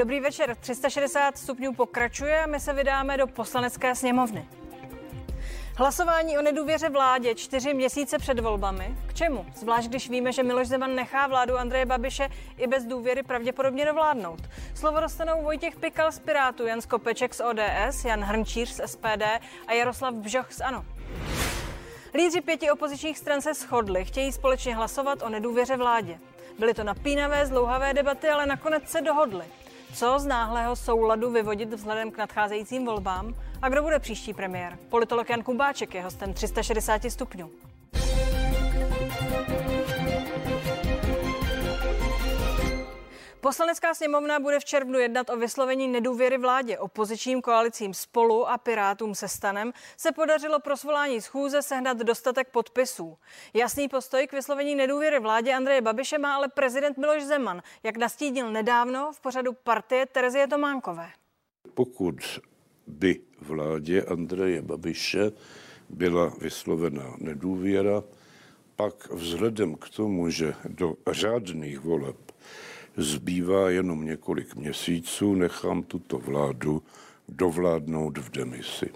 Dobrý večer. 360 stupňů pokračuje a my se vydáme do poslanecké sněmovny. Hlasování o nedůvěře vládě čtyři měsíce před volbami. K čemu? Zvlášť když víme, že Miloš Zeman nechá vládu Andreje Babiše i bez důvěry pravděpodobně dovládnout. Slovo dostanou Vojtěch Pikal z Pirátu, Jan Skopeček z ODS, Jan Hrnčíř z SPD a Jaroslav Bžoch z ANO. Lídři pěti opozičních stran se shodli, chtějí společně hlasovat o nedůvěře vládě. Byly to napínavé, zdlouhavé debaty, ale nakonec se dohodli. Co z náhlého souladu vyvodit vzhledem k nadcházejícím volbám? A kdo bude příští premiér? Politolog Jan Kubáček je hostem 360 stupňů. Poslanecká sněmovna bude v červnu jednat o vyslovení nedůvěry vládě. Opozičním koalicím spolu a Pirátům se stanem se podařilo pro svolání schůze sehnat dostatek podpisů. Jasný postoj k vyslovení nedůvěry vládě Andreje Babiše má ale prezident Miloš Zeman, jak nastínil nedávno v pořadu partie Terezie Tománkové. Pokud by vládě Andreje Babiše byla vyslovena nedůvěra, pak vzhledem k tomu, že do řádných voleb zbývá jenom několik měsíců, nechám tuto vládu dovládnout v demisi.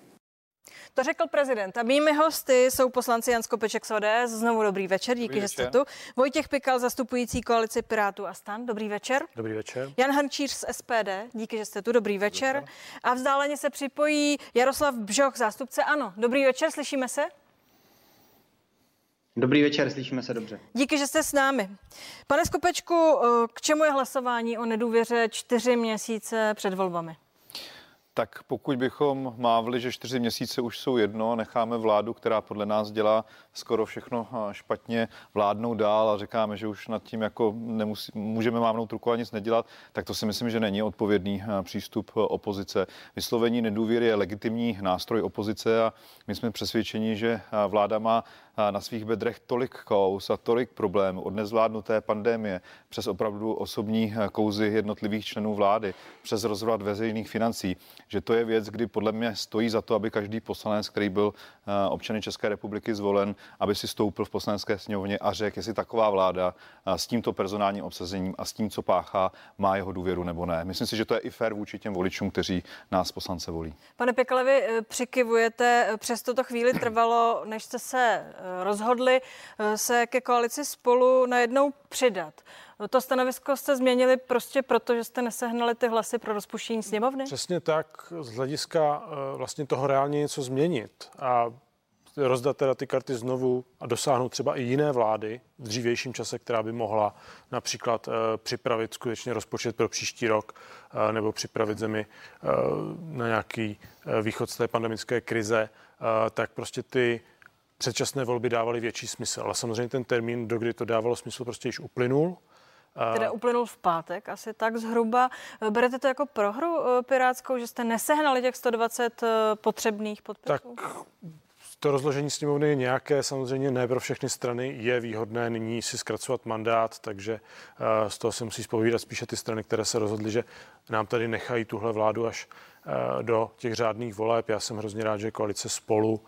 To řekl prezident. A mými hosty jsou poslanci Jan Skopeček z ODS. Znovu dobrý večer, díky, dobrý že jste tu. Vojtěch Pikal, zastupující koalici Pirátů a stan. Dobrý večer. Dobrý večer. Jan Hančíř z SPD, díky, že jste tu. Dobrý večer. Dobrý. A vzdáleně se připojí Jaroslav Bžoch, zástupce ANO. Dobrý večer, slyšíme se? Dobrý večer, slyšíme se dobře. Díky, že jste s námi. Pane Skopečku, k čemu je hlasování o nedůvěře čtyři měsíce před volbami? tak pokud bychom mávli, že čtyři měsíce už jsou jedno a necháme vládu, která podle nás dělá skoro všechno špatně, vládnou dál a říkáme, že už nad tím jako nemusí, můžeme mávnout ruku a nic nedělat, tak to si myslím, že není odpovědný přístup opozice. Vyslovení nedůvěry je legitimní nástroj opozice a my jsme přesvědčeni, že vláda má na svých bedrech tolik kous a tolik problémů od nezvládnuté pandémie přes opravdu osobní kouzy jednotlivých členů vlády, přes rozvrat veřejných financí, že to je věc, kdy podle mě stojí za to, aby každý poslanec, který byl eh, občany České republiky zvolen, aby si stoupil v poslanecké sněmovně a řekl, jestli taková vláda eh, s tímto personálním obsazením a s tím, co páchá, má jeho důvěru nebo ne. Myslím si, že to je i fér vůči těm voličům, kteří nás poslance volí. Pane Pekle, vy eh, přikivujete, přes toto chvíli trvalo, než jste se rozhodli se ke koalici spolu najednou přidat. To stanovisko jste změnili prostě proto, že jste nesehnali ty hlasy pro rozpuštění sněmovny? Přesně tak, z hlediska eh, vlastně toho reálně něco změnit a rozdat teda ty karty znovu a dosáhnout třeba i jiné vlády v dřívějším čase, která by mohla například připravit skutečně rozpočet pro příští rok nebo připravit zemi na nějaký východ z té pandemické krize, tak prostě ty předčasné volby dávaly větší smysl. Ale samozřejmě ten termín, do kdy to dávalo smysl, prostě již uplynul. Teda uplynul v pátek, asi tak zhruba. Berete to jako prohru eh, pirátskou, že jste nesehnali těch 120 eh, potřebných podpisů? Tak to rozložení sněmovny je nějaké, samozřejmě ne pro všechny strany je výhodné nyní si zkracovat mandát, takže eh, z toho se musí spovídat spíše ty strany, které se rozhodly, že nám tady nechají tuhle vládu až do těch řádných voleb. Já jsem hrozně rád, že koalice spolu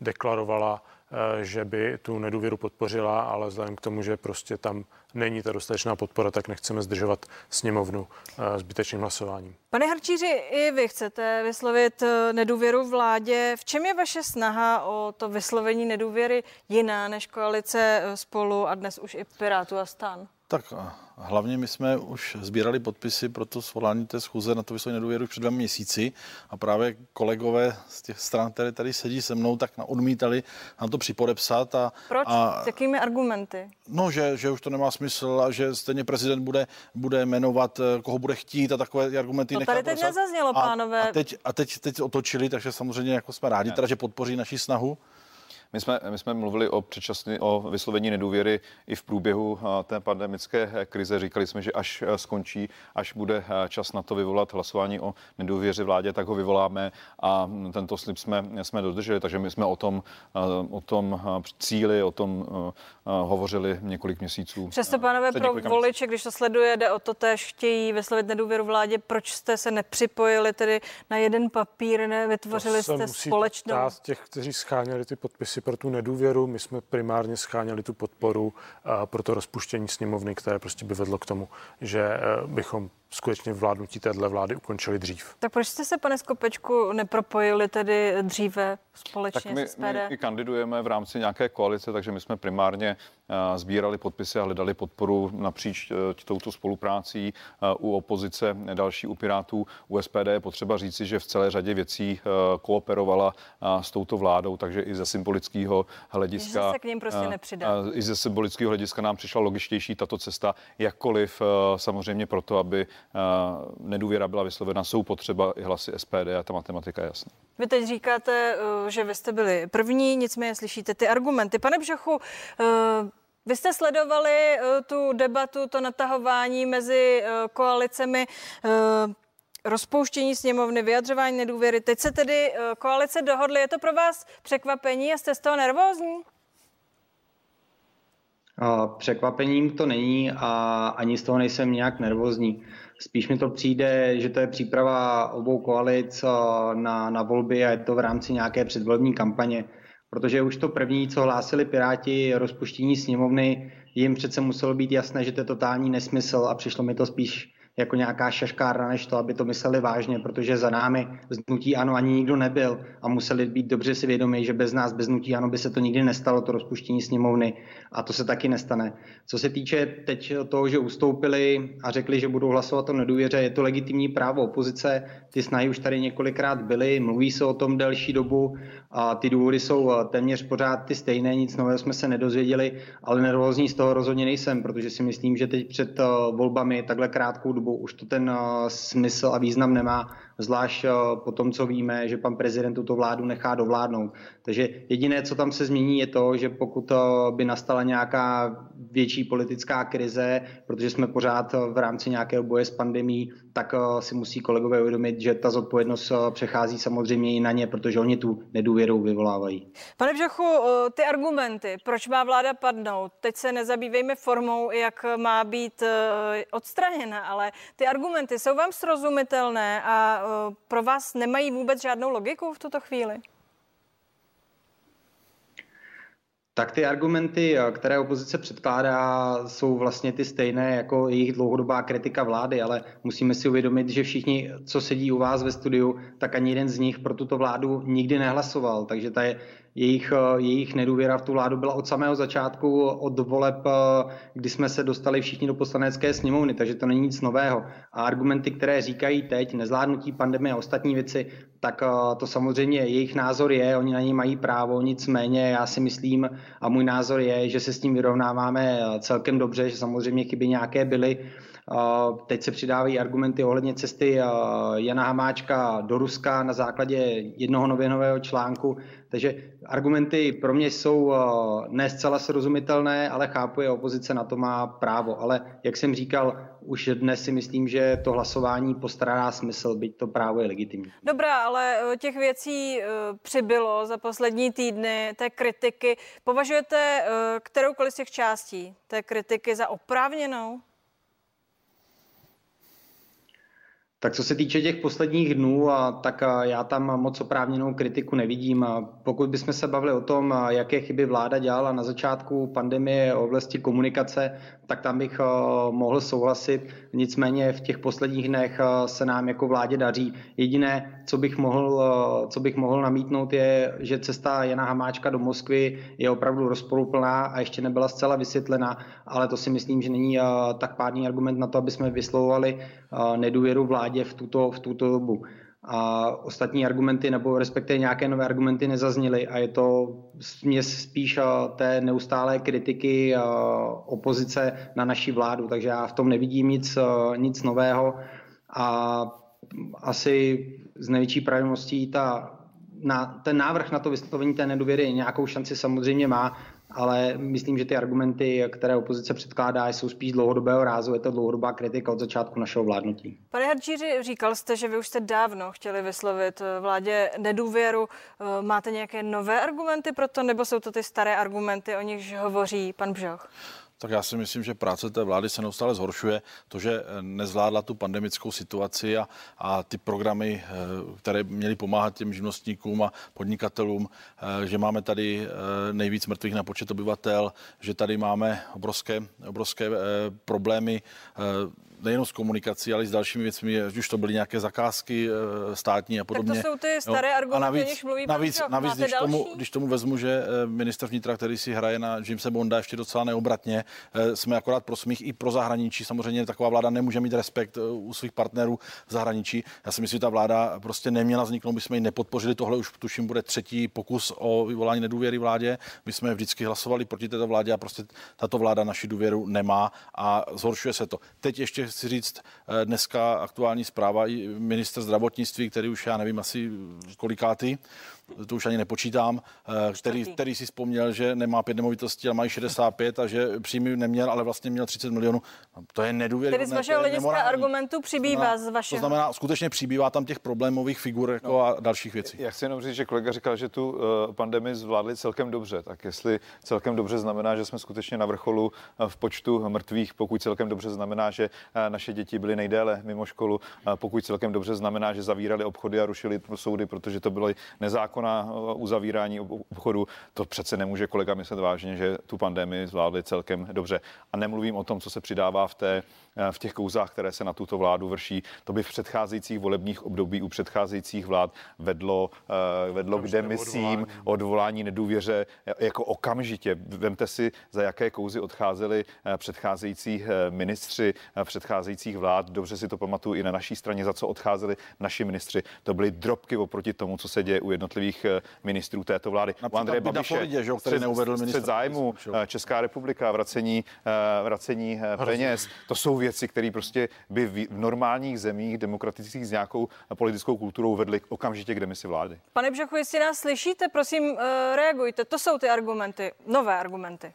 deklarovala Eh, že by tu nedůvěru podpořila, ale vzhledem k tomu, že prostě tam není ta dostatečná podpora, tak nechceme zdržovat sněmovnu eh, zbytečným hlasováním. Pane Harčíři, i vy chcete vyslovit eh, nedůvěru vládě. V čem je vaše snaha o to vyslovení nedůvěry jiná než koalice spolu a dnes už i Pirátu a stan? Tak hlavně my jsme už sbírali podpisy pro to svolání té schůze na to vyslovení nedůvěru před dvěma měsíci a právě kolegové z těch stran, které tady sedí se mnou, tak odmítali na to připodepsat. A, Proč? A, S jakými argumenty? No, že, že už to nemá smysl a že stejně prezident bude, bude jmenovat, eh, koho bude chtít a takové argumenty. To tady teď nezaznělo, pánové. A, a, teď, a teď, teď otočili, takže samozřejmě jako jsme rádi, teda, že podpoří naši snahu. My jsme, my jsme mluvili o předčasný, o vyslovení nedůvěry i v průběhu té pandemické krize. Říkali jsme, že až skončí, až bude čas na to vyvolat hlasování o nedůvěře vládě, tak ho vyvoláme a tento slib jsme, jsme dodrželi, takže my jsme o tom, o tom cíli, o tom hovořili několik měsíců. Přesto, pánové, pro voliče, když to sleduje, jde o to tež, chtějí vyslovit nedůvěru vládě, proč jste se nepřipojili tedy na jeden papír, nevytvořili to jste společnou? těch, kteří scháněli ty podpisy pro tu nedůvěru. My jsme primárně scháněli tu podporu pro to rozpuštění sněmovny, které prostě by vedlo k tomu, že e, bychom skutečně vládnutí téhle vlády ukončili dřív. Tak proč jste se, pane Skopečku, nepropojili tedy dříve společně tak my, s SPD? my i kandidujeme v rámci nějaké koalice, takže my jsme primárně uh, sbírali podpisy a hledali podporu napříč uh, touto spoluprácí uh, u opozice, další u Pirátů. U SPD je potřeba říci, že v celé řadě věcí kooperovala s touto vládou, takže i ze symbolického hlediska. Že se k ním prostě nepřidal. I ze symbolického hlediska nám přišla logičtější tato cesta, jakkoliv samozřejmě proto, aby nedůvěra byla vyslovena, jsou potřeba i hlasy SPD a ta matematika je jasná. Vy teď říkáte, eh, že vy jste byli první, nicméně slyšíte ty argumenty. Pane Bžochu, eh, vy jste sledovali eh, tu debatu, to natahování mezi koalicemi rozpouštění sněmovny, vyjadřování nedůvěry. Teď se tedy koalice dohodly. Je to pro vás překvapení a jste z toho nervózní? Překvapením to není a ani z toho nejsem nějak nervózní. Spíš mi to přijde, že to je příprava obou koalic na, na volby a je to v rámci nějaké předvolební kampaně. Protože už to první, co hlásili Piráti, rozpuštění sněmovny, jim přece muselo být jasné, že to je totální nesmysl a přišlo mi to spíš jako nějaká šaškárna, než to, aby to mysleli vážně, protože za námi z Nutí Ano ani nikdo nebyl a museli být dobře si vědomi, že bez nás, bez Nutí Ano by se to nikdy nestalo, to rozpuštění sněmovny a to se taky nestane. Co se týče teď toho, že ustoupili a řekli, že budou hlasovat o nedůvěře, je to legitimní právo opozice, ty snahy už tady několikrát byly, mluví se o tom delší dobu a ty důvody jsou téměř pořád ty stejné, nic nového jsme se nedozvěděli, ale nervózní z toho rozhodně nejsem, protože si myslím, že teď před eh, volbami takhle krátkou dobu dobu už to ten eh, smysl a význam nemá, zvlášť eh, po tom, co víme, že pan prezident tuto vládu nechá dovládnout. Takže jediné, co tam se změní, je to, že pokud eh, by nastala nějaká větší politická krize, protože jsme pořád v rámci nějakého boje s pandemí, tak si musí kolegové uvědomit, že ta zodpovědnost přechází samozřejmě i na ně, protože oni tu nedůvěru vyvolávají. Pane Bžochu, ty argumenty, proč má vláda padnout, teď se nezabývejme formou, jak má být odstraněna, ale ty argumenty jsou vám srozumitelné a pro vás nemají vůbec žádnou logiku v tuto chvíli? Tak ty argumenty, e, které opozice předkládá, jsou vlastně ty stejné jako jejich dlouhodobá kritika vlády, ale musíme si uvědomit, že všichni, co sedí u vás ve studiu, tak ani jeden z nich pro tuto vládu nikdy nehlasoval. Takže ta je jejich, eh, jejich nedůvěra v tu vládu byla od samého začátku, od voleb, eh, kdy jsme se dostali všichni do poslanecké sněmovny, takže to není nic nového. A argumenty, které říkají teď, nezvládnutí pandemie a ostatní věci, tak eh, to samozřejmě jejich názor je, oni na něj mají právo, nicméně já si myslím a můj názor je, že se s tím vyrovnáváme celkem dobře, že samozřejmě chyby nějaké byly, Teď se přidávají argumenty ohledně cesty Jana Hamáčka do Ruska na základě jednoho novinového článku. Takže argumenty pro mě jsou ne zcela srozumitelné, ale chápu, že opozice na to má právo. Ale jak jsem říkal, už dnes si myslím, že to hlasování postará smysl, byť to právo je legitimní. Dobrá, ale e, těch věcí přibylo za poslední týdny, té kritiky. Považujete kteroukoliv z těch částí té kritiky za oprávněnou? Tak co se týče těch posledních dnů, tak já tam moc oprávněnou kritiku nevidím. Pokud bychom se bavili o tom, jaké chyby vláda dělala na začátku pandemie v oblasti komunikace, tak tam bych eh, mohl souhlasit. Nicméně v těch posledních dnech eh, se nám jako vládě daří. Jediné, co bych mohl, eh, co bych mohl namítnout, je, že cesta Jana Hamáčka do Moskvy je opravdu rozporuplná a ještě nebyla zcela vysvětlena, ale to si myslím, že není tak pádný argument na to, aby jsme vyslovovali nedůvěru vládě v tuto, v tuto dobu. A ostatní argumenty nebo respektive nějaké nové argumenty nezazněly a je to směs spíš té neustálé kritiky opozice na naší vládu, takže já v tom nevidím nic, nic nového. A asi z největší pravděpodobností ta, na, ten návrh na to vyslovení té nedůvěry nějakou šanci samozřejmě má, ale myslím, že ty argumenty, které opozice předkládá, jsou spíš dlouhodobého rázu. Je to dlouhodobá kritika od začátku našeho vládnutí. Pane Hadžíři, říkal jste, že vy už jste dávno chtěli vyslovit eh, vládě nedůvěru. Eh, máte nějaké nové argumenty pro to, nebo jsou to ty staré argumenty, o nichž hovoří pan Bžoch? Tak já si myslím, že práce té vlády se neustále zhoršuje. To, že eh, nezvládla tu pandemickou situaci a, a ty programy, eh, které měly pomáhat těm živnostníkům a podnikatelům, eh, že máme tady nejvíc mrtvých na počet obyvatel, že tady máme obrovské, obrovské problémy nejenom s komunikací, ale i s dalšími věcmi, ať už to byly nějaké zakázky eh, státní a podobně. Tak to jsou ty staré jo. argumenty, a navíc, mluví navíc, navíc když, tomu, když tomu vezmu, že eh, minister vnitra, který si hraje na Jamesa Bonda ještě docela neobratně, jsme akorát pro smích i pro zahraničí. Samozřejmě taková vláda nemůže mít respekt u svých partnerů v zahraničí. Já si myslím, že ta vláda prostě neměla vzniknout, my jsme ji nepodpořili. Tohle už tuším bude třetí pokus o vyvolání nedůvěry vládě. My jsme vždycky hlasovali proti této vládě a prostě tato vláda naši důvěru nemá a zhoršuje se to. Teď ještě chci říct, eh, dneska aktuální zpráva i minister zdravotnictví, který už já nevím asi kolikátý, to už ani nepočítám, eh, který, který si vzpomněl, že nemá pět nemovitostí, ale mají 65 a že příjmy neměl, ale vlastně měl 30 milionů. No, to je nedůvěryhodné. Tedy z vašeho hlediska argumentu přibývá znamená, z vašeho. To znamená, skutečně přibývá tam těch problémových figur jako no, a dalších věcí. Já chci jenom říct, že kolega říkal, že tu uh, pandemii zvládli celkem dobře. Tak jestli celkem dobře znamená, že jsme skutečně na vrcholu uh, v počtu mrtvých, pokud celkem dobře znamená, že naše děti byly nejdéle mimo školu, pokud celkem dobře znamená, že zavírali obchody a rušili soudy, protože to bylo nezákonná uzavírání obchodu, to přece nemůže kolega myslet vážně, že tu pandemii zvládli celkem dobře. A nemluvím o tom, co se přidává v té Eh, v těch kouzách, které se na tuto vládu vrší. To by v předcházejících volebních období u předcházejících vlád vedlo, eh, vedlo k demisím, odvolání. odvolání nedůvěře jako okamžitě. Vemte si, za jaké kouzy odcházeli eh, předcházející ministři předcházejících vlád. Dobře si to pamatuju i na naší straně, za co odcházeli naši ministři. To byly drobky oproti tomu, co se děje u jednotlivých ministrů této vlády. u Andreje Babiše, Floridě, že, který neuvedl ministr. zájmu Česká republika, vracení, vracení peněz. To jsou věci, které prostě by v normálních zemích demokratických s nějakou politickou kulturou vedly okamžitě k demisi vlády. Pane Bžochu, jestli nás slyšíte, prosím, eh, reagujte. To jsou ty argumenty, nové argumenty.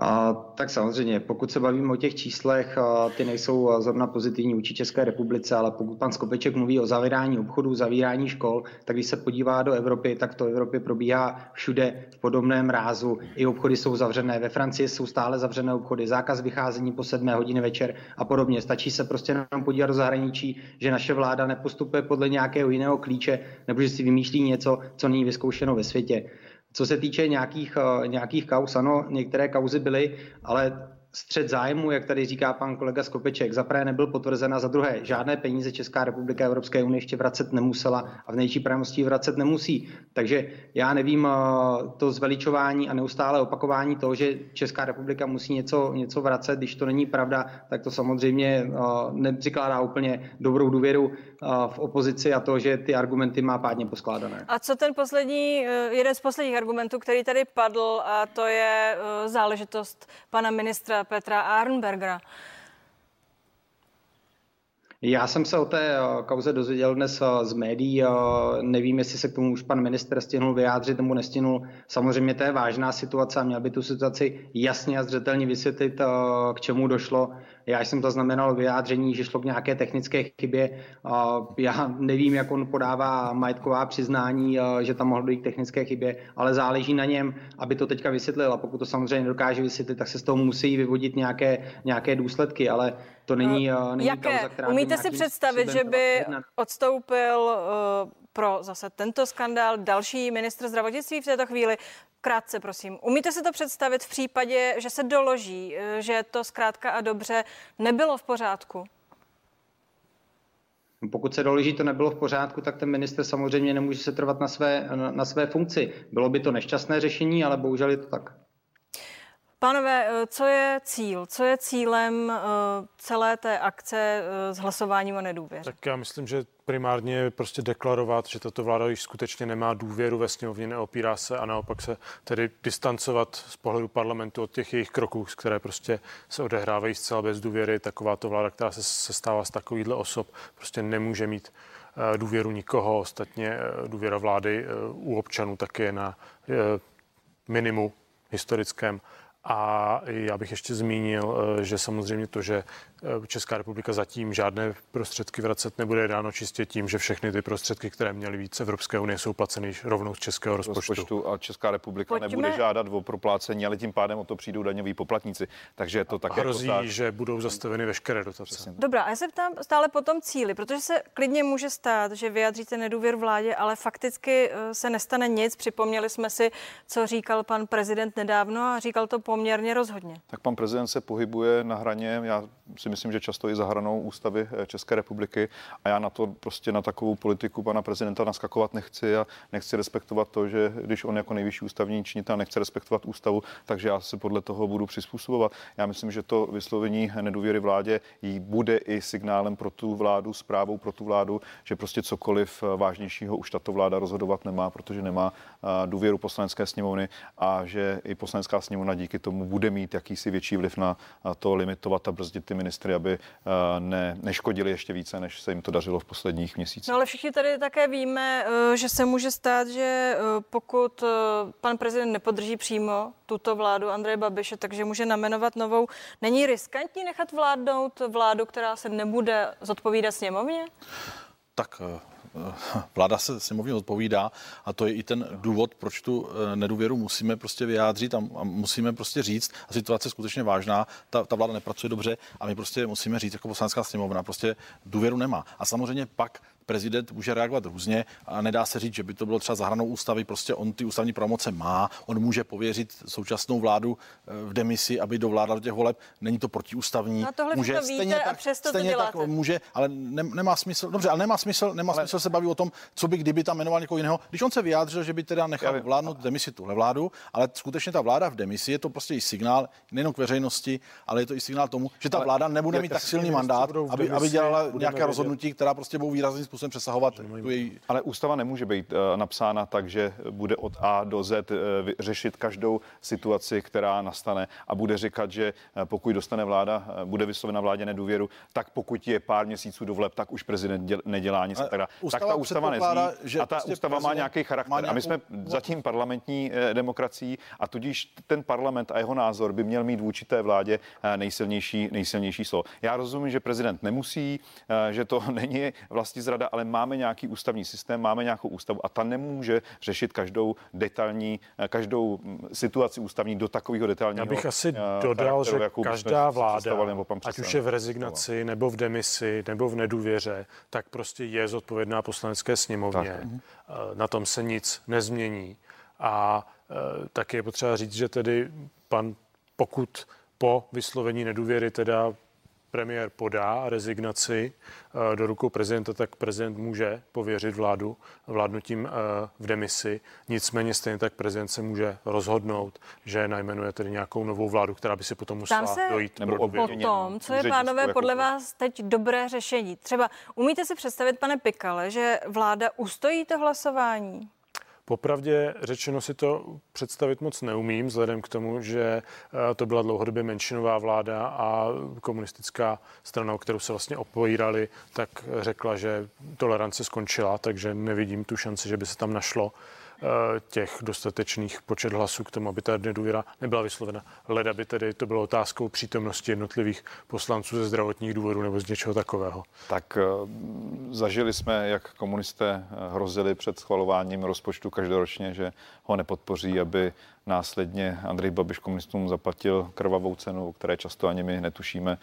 A, tak samozřejmě, pokud se bavíme o těch číslech, a, ty nejsou zrovna pozitivní vůči České republice, ale pokud pan Skopeček mluví o zavírání obchodů, zavírání škol, tak když se podívá do Evropy, tak to v Evropě probíhá všude v podobném rázu. I obchody jsou zavřené. Ve Francii jsou stále zavřené obchody, zákaz vycházení po sedmé hodiny večer a podobně. Stačí se prostě nám podívat do zahraničí, že naše vláda nepostupuje podle nějakého jiného klíče, nebo že si vymýšlí něco, co není vyzkoušeno ve světě. Co se týče nějakých, eh, nějakých kaus, ano, některé kauzy byly, ale střed zájmu, jak tady říká pan kolega Skopeček, za prvé nebyl potvrzen a za druhé žádné peníze Česká republika Evropské unie ještě vracet nemusela a v nejčí pravnosti vracet nemusí. Takže já nevím eh, to zveličování a neustále opakování toho, že Česká republika musí něco, něco vracet, když to není pravda, tak to samozřejmě eh, nepřikládá úplně dobrou důvěru eh, v opozici a to, že ty argumenty má pádně poskládané. A co ten poslední, jeden z posledních argumentů, který tady padl, a to je záležitost pana ministra Petra Arnbergera. Já jsem se o té eh, kauze dozvěděl dnes eh, z médií. Eh, nevím, jestli se k tomu už pan minister stihnul vyjádřit nebo nestihnul. Samozřejmě to je vážná situace a měl by tu situaci jasně a zřetelně vysvětlit, k čemu došlo. Já jsem zaznamenal vyjádření, že šlo k nějaké technické chybě. Já nevím, jak on podává majetková přiznání, že tam mohlo dojít k technické chybě, ale záleží na něm, aby to teďka vysvětlil. A pokud to samozřejmě nedokáže vysvětlit, tak se z toho musí vyvodit nějaké, nějaké důsledky, ale to není, není Jaké? Kauza, která Umíte si představit, že by odstoupil uh, pro zase tento skandál další ministr zdravotnictví v této chvíli? Krátce, prosím. Umíte si to představit v případě, že se doloží, eh, že to zkrátka a dobře nebylo v pořádku? Pokud se doloží, to nebylo v pořádku, tak ten minister samozřejmě nemůže se trvat na své, na, na své funkci. Bylo by to nešťastné řešení, ale bohužel je to tak. Pánové, eh, co je cíl? Co je cílem eh, celé té akce s hlasováním o nedůvěře? Tak já myslím, že primárně prostě deklarovat, že tato vláda již skutečně nemá důvěru ve sněmovně, neopírá se a naopak se tedy distancovat z pohledu parlamentu od těch jejich kroků, které prostě se odehrávají zcela bez důvěry. Takováto vláda, která se, se stává z takovýchhle osob, prostě nemůže mít důvěru nikoho. Ostatně důvěra vlády u občanů taky je na minimu historickém. A já bych ještě zmínil, eh, že samozřejmě to, že eh, Česká republika zatím žádné prostředky vracet nebude dáno čistě tím, že všechny ty prostředky, které měly víc Evropské unie, jsou placeny rovnou z českého rozpočtu. rozpočtu a Česká republika Pojďme. nebude žádat o proplácení, ale tím pádem o to přijdou daňoví poplatníci. Takže je to tak. Hrozí, jako tak... že budou zastaveny veškeré dotace. Přesně. Dobrá, a já se ptám stále po tom cíli, protože se klidně může stát, že vyjadříte nedůvěru vládě, ale fakticky eh, se nestane nic. Připomněli jsme si, co říkal pan prezident nedávno a říkal to po poměrně rozhodně. Tak pan prezident se pohybuje na hraně, já si myslím, že často i za hranou ústavy eh, České republiky a já na to prostě na takovou politiku pana prezidenta naskakovat nechci a nechci respektovat to, že když on jako nejvyšší ústavní činitel nechce respektovat ústavu, takže já se podle toho budu přizpůsobovat. Já myslím, že to vyslovení nedůvěry vládě jí bude i signálem pro tu vládu, zprávou pro tu vládu, že prostě cokoliv eh, vážnějšího už tato vláda rozhodovat nemá, protože nemá eh, důvěru poslanecké sněmovny a že i poslanecká sněmovna díky tomu bude mít jakýsi větší vliv na to limitovat a brzdit ty ministry, aby eh, ne, neškodili ještě více, než se jim to dařilo v posledních měsících. No ale všichni tady také víme, že se může stát, že pokud pan prezident nepodrží přímo tuto vládu Andreje Babiše, takže může namenovat novou. Není riskantní nechat vládnout vládu, která se nebude zodpovídat sněmovně? Tak vláda se sněmovně odpovídá a to je i ten důvod, proč tu eh, nedůvěru musíme prostě vyjádřit a, musíme prostě říct, a situace je skutečně vážná, ta, ta vláda nepracuje dobře a my prostě musíme říct jako poslanecká sněmovna, prostě důvěru nemá. A samozřejmě pak prezident může reagovat různě a nedá se říct, že by to bylo třeba zahranou ústavy, prostě on ty ústavní pravomoce má, on může pověřit současnou vládu eh, v demisi, aby dovládla do těch voleb, není to protiústavní. No tohle může, to víte stejně a přesto stejně to děláte. tak může, ale ne, nemá smysl, dobře, ale nemá smysl, nemá ale... smysl se bavit o tom, co by kdyby tam jmenoval někoho jiného. Když on se vyjádřil, že by teda nechal vládnout v demisi tuhle vládu, ale skutečně ta vláda v demisi je to prostě i signál nejen k veřejnosti, ale je to i signál tomu, že ta vláda nebude mít tak silný mandát, aby, aby dělala nějaké rozhodnutí, která prostě budou výrazným způsobem způsobem přesahovat tu její... Ale ústava nemůže být uh, napsána tak, že bude od A do Z uh, řešit každou situaci, která nastane a bude říkat, že uh, pokud dostane vláda, bude vyslovena vládě nedůvěru, tak pokud je pár měsíců do voleb, tak už prezident děl, nedělá nic. Tak, tak ta ústava nezní že a ta prostě ústava má nějaký charakter. Má nějakou... A my jsme zatím parlamentní demokracií a tudíž ten parlament a jeho názor by měl mít vůči té vládě nejsilnější, nejsilnější slovo. Já rozumím, že prezident nemusí, že to není vlastní zrada, ale máme nějaký ústavní systém, máme nějakou ústavu a ta nemůže řešit každou detailní, eh, každou mm, situaci ústavní do takového detailního. Já bych asi eh, dodal, že každá vláda, ať už je v rezignaci, nebo v demisi, nebo v nedůvěře, tak prostě je zodpovědná poslanecké sněmovně. Tak. Eh, na tom se nic nezmění. A tak je potřeba říct, že tedy pan, pokud po vyslovení nedůvěry teda premiér podá rezignaci eh, do rukou prezidenta, tak prezident může pověřit vládu vládnutím eh, v demisi. Nicméně stejně tak prezident se může rozhodnout, že najmenuje tedy nějakou novou vládu, která by si potom musela Tam se dojít. Nebo potom, co je, pánové, jako podle vás teď dobré řešení? Třeba umíte si představit, pane Pikale, že vláda ustojí to hlasování? Popravdě řečeno si to představit moc neumím, vzhledem k tomu, že eh, to byla dlouhodobě menšinová vláda a komunistická strana, o kterou se vlastně opojírali, tak řekla, že tolerance skončila, takže nevidím tu šanci, že by se tam našlo těch dostatečných počet hlasů k tomu, aby ta nedůvěra nebyla vyslovena. Leda by tedy to bylo otázkou přítomnosti jednotlivých poslanců ze zdravotních důvodů nebo z něčeho takového. Tak eh, zažili jsme, jak komunisté eh, hrozili před schvalováním rozpočtu každoročně, že ho nepodpoří, aby Následně Andrej Babiš komunistům zaplatil krvavou cenu, o které často ani my netušíme,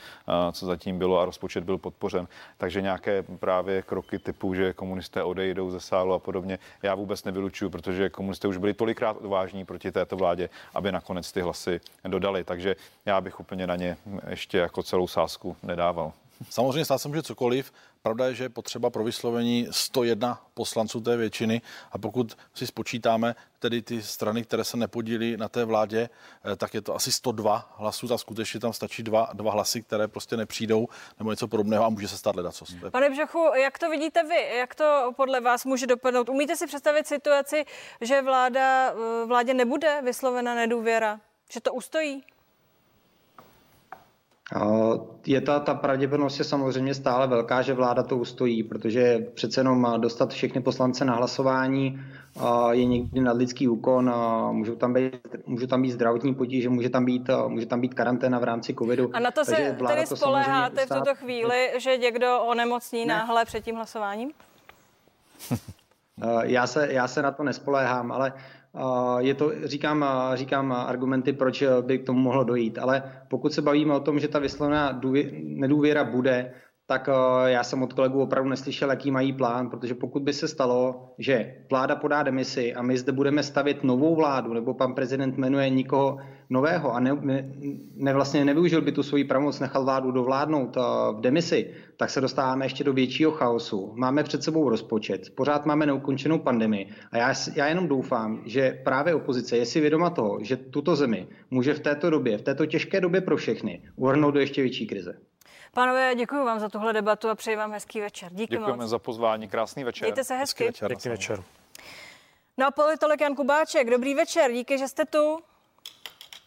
co zatím bylo a rozpočet byl podpořen. Takže nějaké právě kroky typu, že komunisté odejdou ze sálu a podobně, já vůbec nevylučuju, protože komunisté už byli tolikrát odvážní proti této vládě, aby nakonec ty hlasy dodali. Takže já bych úplně na ně ještě jako celou sázku nedával. Samozřejmě stát se může cokoliv. Pravda je, že je potřeba pro vyslovení 101 poslanců té většiny a pokud si spočítáme tedy ty strany, které se nepodílí na té vládě, eh, tak je to asi 102 hlasů a skutečně tam stačí dva, dva hlasy, které prostě nepřijdou nebo něco podobného a může se stát ledacos. Pane Bžochu, jak to vidíte vy? Jak to podle vás může dopadnout? Umíte si představit situaci, že vláda, eh, vládě nebude vyslovena nedůvěra? Že to ustojí? Je ta, ta pravděpodobnost je samozřejmě stále velká, že vláda to ustojí, protože přece jenom dostat všechny poslance na hlasování je někdy nadlidský úkon, můžou tam být, můžou tam být zdravotní potíže, může tam být, může tam být karanténa v rámci covidu. A na to se tedy to spoleháte v tuto chvíli, že někdo onemocní ne. náhle před tím hlasováním? Já se, já se na to nespoléhám, ale je to, říkám, říkám argumenty, proč by k tomu mohlo dojít, ale pokud se bavíme o tom, že ta vyslovená nedůvěra bude, tak eh, já jsem od kolegů opravdu neslyšel, jaký mají plán, protože pokud by se stalo, že vláda podá demisi a my zde budeme stavět novou vládu, nebo pan prezident jmenuje nikoho nového a ne, ne, ne vlastně nevyužil by tu svoji pravomoc, nechal vládu dovládnout eh, v demisi, tak se dostáváme ještě do většího chaosu. Máme před sebou rozpočet, pořád máme neukončenou pandemii a já, já jenom doufám, že právě opozice je si vědoma toho, že tuto zemi může v této době, v této těžké době pro všechny, uhrnout do ještě větší krize. Pánové, děkuji vám za tuhle debatu a přeji vám hezký večer. Díky Děkujeme moc. za pozvání, krásný večer. Mějte se hezky. večer. Pěkný večer. No a politolog Jan Kubáček, dobrý večer, díky, že jste tu.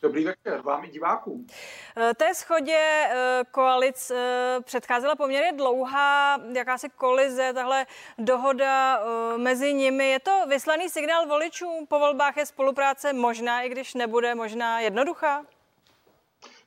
Dobrý večer vám i divákům. Eh, Té schodě eh, koalic eh, předcházela poměrně dlouhá jakási kolize, tahle dohoda mezi nimi. Je to vyslaný signál voličům? Po volbách je spolupráce možná, i když nebude možná jednoduchá?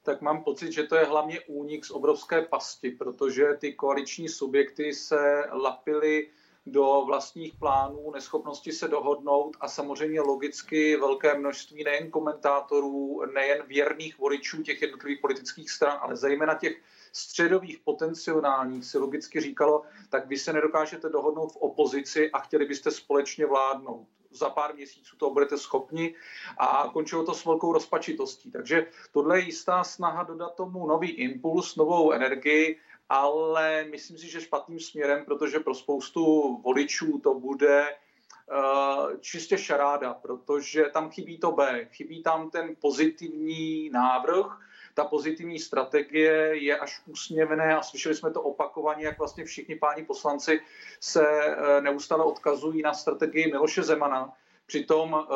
tak mám pocit, že to je hlavně únik z obrovské pasti, protože ty koaliční subjekty se lapily do vlastních plánů, neschopnosti se dohodnout a samozřejmě logicky velké množství nejen komentátorů, nejen věrných voličů těch jednotlivých politických stran, ale zejména těch středových potenciálních si logicky říkalo, tak vy se nedokážete dohodnout v opozici a chtěli byste společně vládnout za pár měsíců to budete schopni a končilo to s velkou rozpačitostí. Takže tohle je jistá snaha dodat tomu nový impuls, novou energii, ale myslím si, že špatným směrem, protože pro spoustu voličů to bude uh, čistě šaráda, protože tam chybí to B, chybí tam ten pozitivní návrh, ta pozitivní strategie je až úsměvné a slyšeli jsme to opakovaně, jak vlastně všichni páni poslanci se eh, neustále odkazují na strategii Miloše Zemana. Přitom, eh,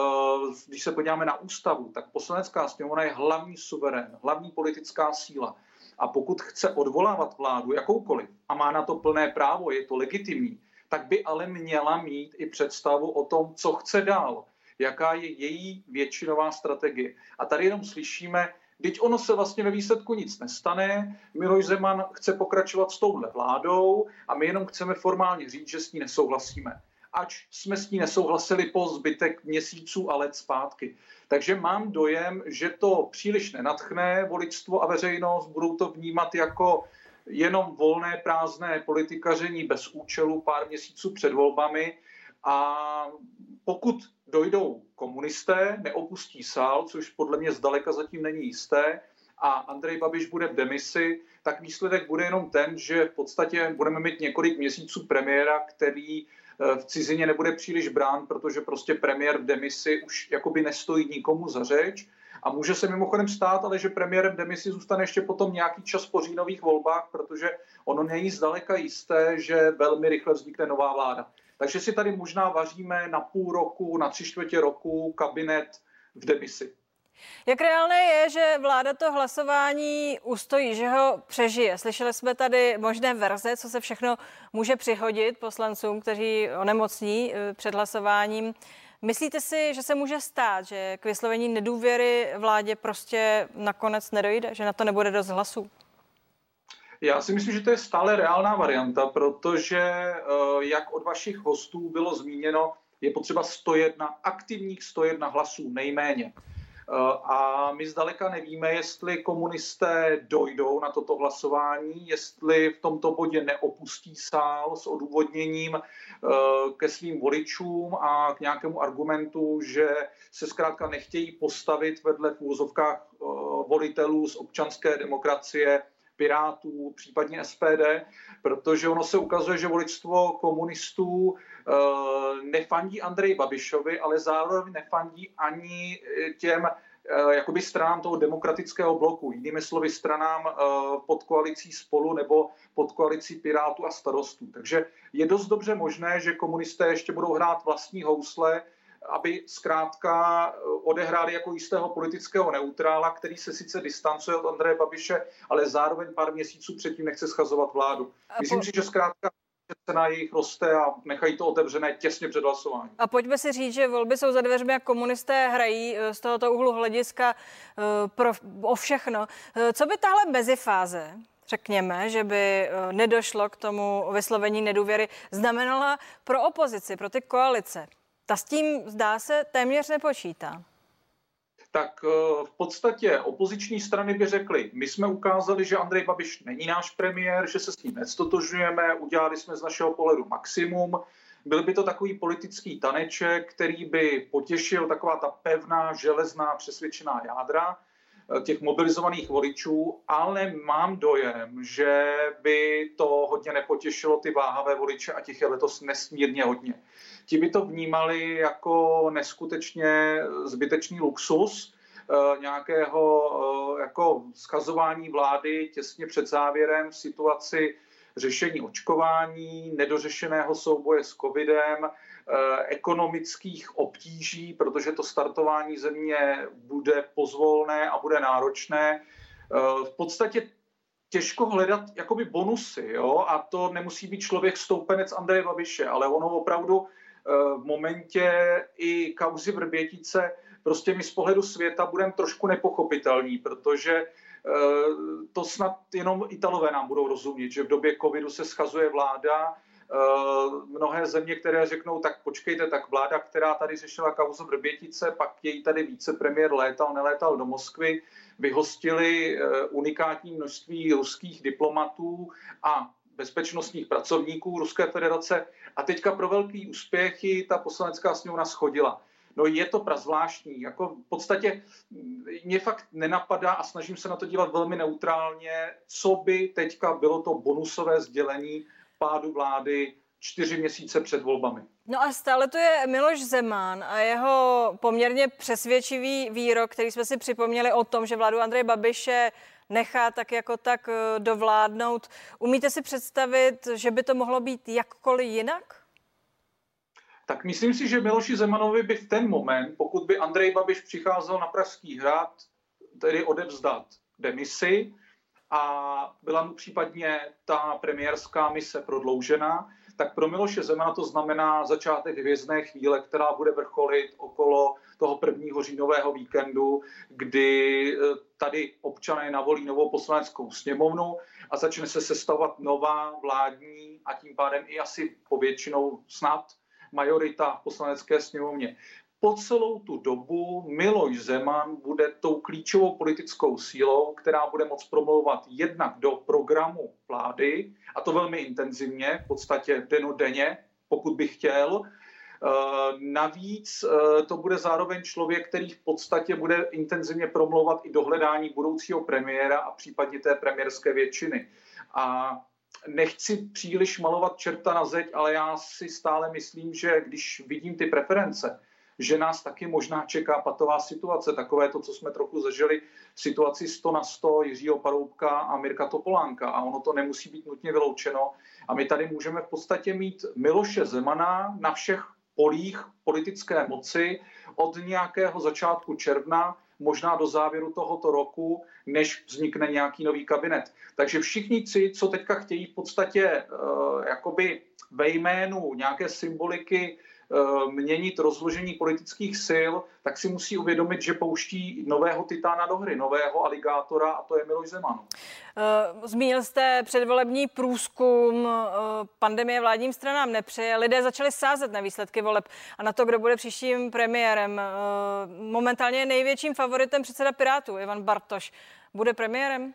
když se podíváme na ústavu, tak poslanecká sněmovna je hlavní suverén, hlavní politická síla. A pokud chce odvolávat vládu jakoukoliv a má na to plné právo, je to legitimní, tak by ale měla mít i představu o tom, co chce dál, jaká je její většinová strategie. A tady jenom slyšíme, Teď ono se vlastně ve výsledku nic nestane. Miloš Zeman chce pokračovat s touhle vládou a my jenom chceme formálně říct, že s ní nesouhlasíme. Ač jsme s ní nesouhlasili po zbytek měsíců a let zpátky. Takže mám dojem, že to příliš nenatchne voličstvo a veřejnost, budou to vnímat jako jenom volné, prázdné politikaření bez účelu pár měsíců před volbami. A pokud dojdou komunisté, neopustí sál, což podle mě zdaleka zatím není jisté, a Andrej Babiš bude v demisi, tak výsledek bude jenom ten, že v podstatě budeme mít několik měsíců premiéra, který v cizině nebude příliš brán, protože prostě premiér v demisi už jakoby nestojí nikomu za řeč. A může se mimochodem stát, ale že premiérem demisi zůstane ještě potom nějaký čas po říjnových volbách, protože ono není zdaleka jisté, že velmi rychle vznikne nová vláda. Takže si tady možná vaříme na půl roku, na tři čtvrtě roku kabinet v demisi. Jak reálné je, že vláda to hlasování ustojí, že ho přežije? Slyšeli jsme tady možné verze, co se všechno může přihodit poslancům, kteří onemocní eh, před hlasováním. Myslíte si, že se může stát, že k vyslovení nedůvěry vládě prostě nakonec nedojde, že na to nebude dost hlasů? Já si myslím, že to je stále reálná varianta, protože, eh, jak od vašich hostů bylo zmíněno, je potřeba 101, aktivních 101 hlasů nejméně. Eh, a my zdaleka nevíme, jestli komunisté dojdou na toto hlasování, jestli v tomto bodě neopustí sál s odůvodněním eh, ke svým voličům a k nějakému argumentu, že se zkrátka nechtějí postavit vedle v úvozovkách volitelů z občanské demokracie Pirátů, případně SPD, protože ono se ukazuje, že voličstvo komunistů e, nefandí Andrej Babišovi, ale zároveň nefandí ani těm e, jakoby stranám toho demokratického bloku, jinými slovy stranám pod koalicí spolu nebo pod koalicí Pirátů a starostů. Takže je dost dobře možné, že komunisté ještě budou hrát vlastní housle, aby zkrátka eh, odehráli jako jistého politického neutrála, který se sice distancuje od Andreje Babiše, ale zároveň pár měsíců předtím nechce schazovat vládu. Myslím si, že zkrátka cena jejich roste a nechají to otevřené těsně před hlasováním. A pojďme si říct, že volby jsou za dveřmi a komunisté hrají eh, z tohoto úhlu hlediska eh, pro, o všechno. Co by tahle mezifáze, řekněme, že by nedošlo k tomu vyslovení nedůvěry, znamenala pro opozici, pro ty koalice? Ta s tím zdá se téměř nepočítá. tak eh, v podstatě opoziční strany by řekly, my jsme ukázali, že Andrej Babiš není náš premiér, že se s tím nestotožňujeme, udělali jsme z našeho pohledu maximum. Byl by to takový politický taneček, který by potěšil taková ta pevná, železná, přesvědčená jádra těch mobilizovaných voličů, ale mám dojem, že by to hodně nepotěšilo ty váhavé voliče a těch je letos nesmírně hodně. Ti by to vnímali jako neskutečně zbytečný luxus, eh, nějakého eh, jako skazování vlády těsně před závěrem v situaci řešení očkování, nedořešeného souboje s covidem, eh, ekonomických obtíží, protože to startování země bude pozvolné a bude náročné. V podstatě těžko hledat jakoby bonusy, jo? a to nemusí být člověk stoupenec Andreje Babiše, ale ono opravdu v momentě i kauzy Vrbětice prostě my z pohledu světa budeme trošku nepochopitelní, protože eh, to snad jenom Italové nám budou rozumět, že v době covidu se schazuje vláda, eh, mnohé země, které řeknou, tak počkejte, tak vláda, která tady řešila kauzu Vrbětice, pak její tady vicepremiér létal, nelétal do Moskvy, vyhostili eh, unikátní množství ruských diplomatů a bezpečnostních pracovníků Ruské federace a teďka pro velký úspěchy ta poslanecká sněmovna schodila. No je to prazvláštní. Jako v podstatě mě fakt nenapadá a snažím se na to dívat velmi neutrálně, co by teďka bylo to bonusové sdělení pádu vlády čtyři měsíce před volbami. No a stále to je Miloš Zeman a jeho poměrně přesvědčivý výrok, který jsme si připomněli o tom, že vládu Andreje Babiše nechá tak jako tak eh, dovládnout. Umíte si představit, že by to mohlo být jakkoliv jinak? Tak myslím si, že Miloši Zemanovi by v ten moment, pokud by Andrej Babiš přicházel na Pražský hrad, tedy odevzdat demisi a byla mu případně ta premiérská mise prodloužena, tak pro Miloše Zemana to znamená začátek hvězdné chvíle, která bude vrcholit okolo toho prvního říjnového víkendu, kdy eh, tady občané navolí novou poslaneckou sněmovnu a začne se sestavovat nová vládní a tím pádem i asi povětšinou snad majorita v poslanecké sněmovně. Po celou tu dobu Miloš Zeman bude tou klíčovou politickou sílou, která bude moct promlouvat jednak do programu vlády, a to velmi intenzivně, v podstatě denodenně, pokud by chtěl, Eh, navíc eh, to bude zároveň člověk, který v podstatě bude intenzivně promlouvat i do hledání budoucího premiéra a případně té premiérské většiny. A nechci příliš malovat čerta na zeď, ale já si stále myslím, že když vidím ty preference, že nás taky možná čeká patová situace, takové to, co jsme trochu zažili situaci 100 na 100 Jiřího Paroubka a Mirka Topolánka. A ono to nemusí být nutně vyloučeno. A my tady můžeme v podstatě mít Miloše Zemana na všech polích politické moci od nějakého začátku června, možná do závěru tohoto roku, než vznikne nějaký nový kabinet. Takže všichni tři, co teďka chtějí v podstatě uh, jakoby ve jménu nějaké symboliky Eh, měnit rozložení politických sil, tak si musí uvědomit, že pouští nového titána do hry, nového aligátora a to je Miloš Zeman. Eh, zmínil jste předvolební průzkum, eh, pandemie vládním stranám nepřeje. Lidé začali sázet na výsledky voleb a na to, kdo bude příštím premiérem. Momentálně je největším favoritem předseda Pirátů, Ivan Bartoš. Bude premiérem?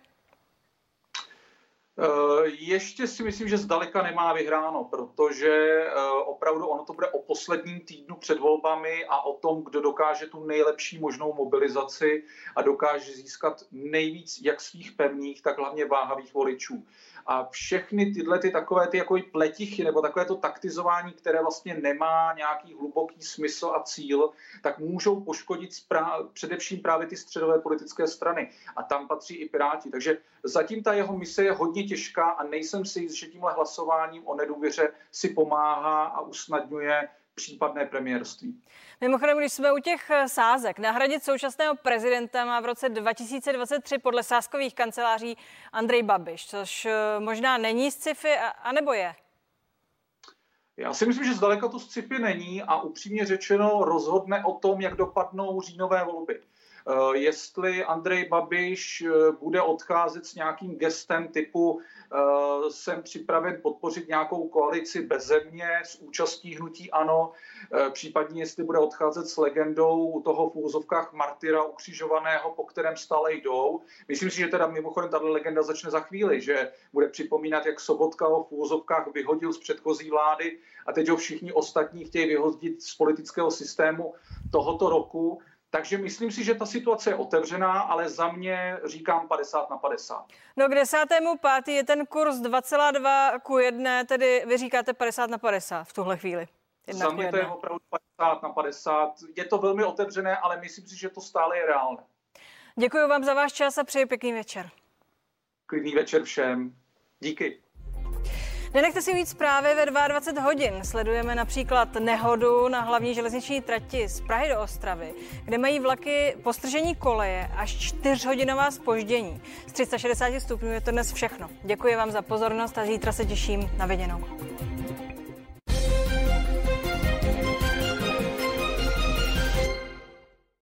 Eh, ještě si myslím, že zdaleka nemá vyhráno, protože eh, opravdu ono to bude o posledním týdnu před volbami a o tom, kdo dokáže tu nejlepší možnou mobilizaci a dokáže získat nejvíc jak svých pevných, tak hlavně váhavých voličů. A všechny tyhle ty takové ty jako pletichy nebo takové to taktizování, které vlastně nemá nějaký hluboký smysl a cíl, tak můžou poškodit sprá- především právě ty středové politické strany. A tam patří i Piráti. Takže zatím ta jeho mise je hodně těžká a nejsem si jist, že tímhle hlasováním o nedůvěře si pomáhá a usnadňuje případné premiérství. Mimochodem, když jsme u těch eh, sázek, nahradit současného prezidenta má v roce 2023 podle sázkových kanceláří Andrej Babiš, což eh, možná není sci-fi, anebo je? Já si myslím, že zdaleka to sci-fi není a upřímně řečeno rozhodne o tom, jak dopadnou říjnové volby. Eh, jestli Andrej Babiš eh, bude odcházet s nějakým gestem typu eh, jsem připraven podpořit nějakou koalici bez země s účastí hnutí ANO, případně jestli bude odcházet s legendou toho v úzovkách martyra ukřižovaného, po kterém stále jdou. Myslím si, že teda mimochodem tato legenda začne za chvíli, že bude připomínat, jak Sobotka ho v úzovkách vyhodil z předchozí vlády a teď ho všichni ostatní chtějí vyhodit z politického systému tohoto roku. Takže myslím si, že ta situace je otevřená, ale za mě říkám 50 na 50. No k desátému pátý je ten kurz 2,2 ku 1, tedy vy říkáte 50 na 50 v tuhle chvíli. Jedna za mě to je opravdu 50 na 50. Je to velmi otevřené, ale myslím si, že to stále je reálné. Děkuji vám za váš čas a přeji pěkný večer. Klidný večer všem. Díky. Nenechte si víc zprávy ve 22 hodin. Sledujeme například nehodu na hlavní železniční trati z Prahy do Ostravy, kde mají vlaky postržení koleje až 4 hodinová spoždění. Z 360 stupňů je to dnes všechno. Děkuji vám za pozornost a zítra se těším na viděnou.